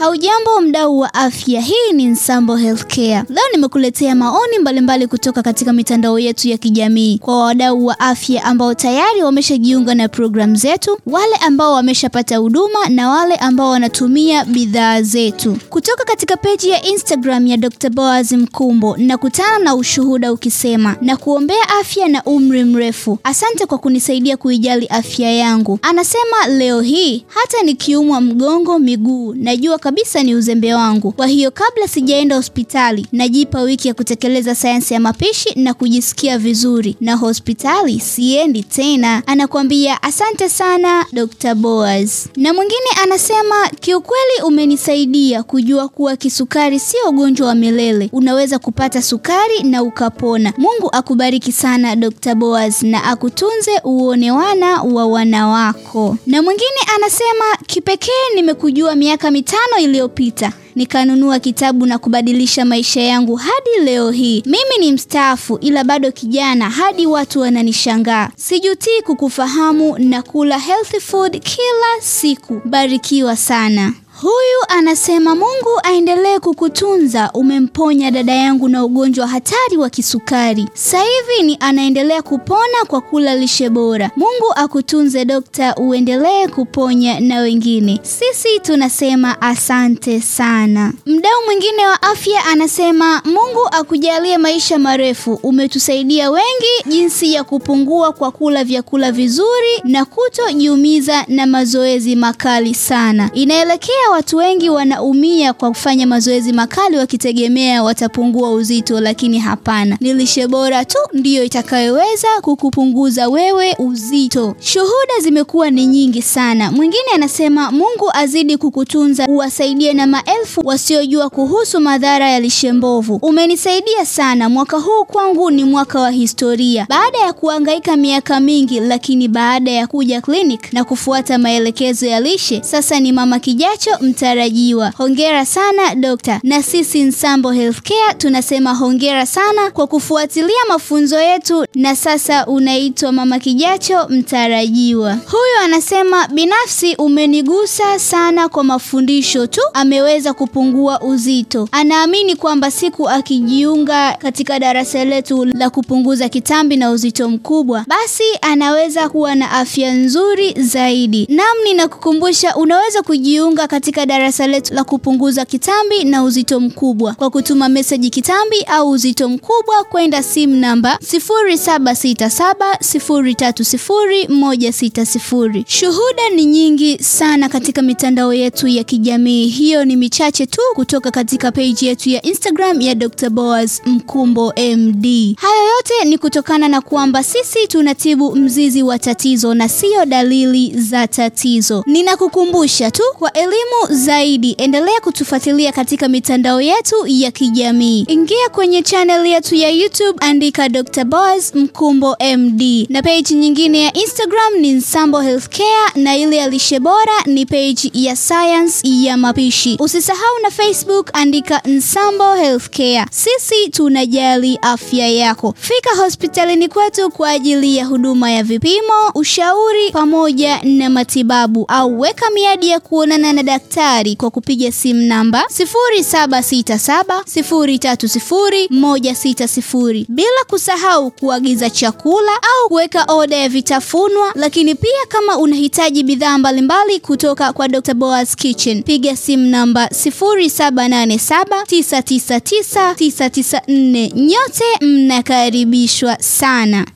Haujambo mdau wa afya, hii ni Nsambo Healthcare. Leo nimekuletea maoni mbalimbali mbali kutoka katika mitandao yetu ya kijamii kwa wadau wa afya ambao tayari wameshajiunga na programu zetu, wale ambao wameshapata huduma na wale ambao wanatumia bidhaa zetu. Kutoka katika peji ya Instagram ya Dr. Boaz Mkumbo, nakutana na ushuhuda ukisema na kuombea afya na umri mrefu. Asante kwa kunisaidia kuijali afya yangu. Anasema leo hii hata nikiumwa mgongo, miguu, najua kabisa ni uzembe wangu. Kwa hiyo kabla sijaenda hospitali, najipa wiki ya kutekeleza sayansi ya mapishi na kujisikia vizuri, na hospitali siendi tena. Anakuambia asante sana Dr. Boaz. Na mwingine anasema kiukweli, umenisaidia kujua kuwa kisukari sio ugonjwa wa milele, unaweza kupata sukari na ukapona. Mungu akubariki sana Dr. Boaz na akutunze uone wana wa wana wako. Na mwingine anasema kipekee nimekujua miaka mitano iliyopita nikanunua kitabu na kubadilisha maisha yangu hadi leo hii. Mimi ni mstaafu ila bado kijana, hadi watu wananishangaa. Sijutii kukufahamu na kula healthy food kila siku. Barikiwa sana. Huyu anasema Mungu aendelee kukutunza. Umemponya dada yangu na ugonjwa hatari wa kisukari. Sasa hivi ni anaendelea kupona kwa kula lishe bora. Mungu akutunze dokta, uendelee kuponya na wengine. Sisi tunasema asante sana. Mdau mwingine wa afya anasema Mungu akujalie maisha marefu. Umetusaidia wengi jinsi ya kupungua kwa kula vyakula vizuri na kutojiumiza na mazoezi makali sana. Inaelekea watu wengi wanaumia kwa kufanya mazoezi makali wakitegemea watapungua uzito, lakini hapana. Ni lishe bora tu ndiyo itakayoweza kukupunguza wewe uzito. Shuhuda zimekuwa ni nyingi sana. Mwingine anasema Mungu azidi kukutunza, uwasaidie na maelfu wasiojua kuhusu madhara ya lishe mbovu. Umenisaidia sana. Mwaka huu kwangu ni mwaka wa historia. Baada ya kuangaika miaka mingi, lakini baada ya kuja clinic na kufuata maelekezo ya lishe, sasa ni mama kijacho mtarajiwa. Hongera sana dokta, na sisi Nsambo Healthcare tunasema hongera sana kwa kufuatilia mafunzo yetu, na sasa unaitwa mama kijacho mtarajiwa. Huyu anasema binafsi umenigusa sana kwa mafundisho tu, ameweza kupungua uzito. Anaamini kwamba siku akijiunga katika darasa letu la kupunguza kitambi na uzito mkubwa, basi anaweza kuwa na afya nzuri zaidi. Nam, ninakukumbusha unaweza kujiunga katika darasa letu la kupunguza kitambi na uzito mkubwa kwa kutuma meseji kitambi au uzito mkubwa kwenda simu namba 0767030160. Shuhuda ni nyingi sana katika mitandao yetu ya kijamii. Hiyo ni michache tu kutoka katika peji yetu ya Instagram ya Dr. Boaz Mkumbo MD. Hayo yote ni kutokana na kwamba sisi tunatibu mzizi wa tatizo na siyo dalili za tatizo. Ninakukumbusha tu kwa elimu zaidi, endelea kutufuatilia katika mitandao yetu ya kijamii. Ingia kwenye channel yetu ya YouTube, andika Dr. Boaz Mkumbo MD, na page nyingine ya Instagram ni Nsambo Healthcare, na ile ya lishe bora ni page ya science ya mapishi. Usisahau na Facebook, andika Nsambo Healthcare. Sisi tunajali afya yako. Fika hospitalini kwetu kwa ajili ya huduma ya vipimo, ushauri pamoja na matibabu, au weka miadi ya kuonana na daktari kwa kupiga simu namba 0767030160, bila kusahau kuagiza chakula au kuweka oda ya vitafunwa. Lakini pia kama unahitaji bidhaa mbalimbali kutoka kwa Dr. Boaz Kitchen, piga simu namba 0787999994. Nyote mnakaribishwa sana.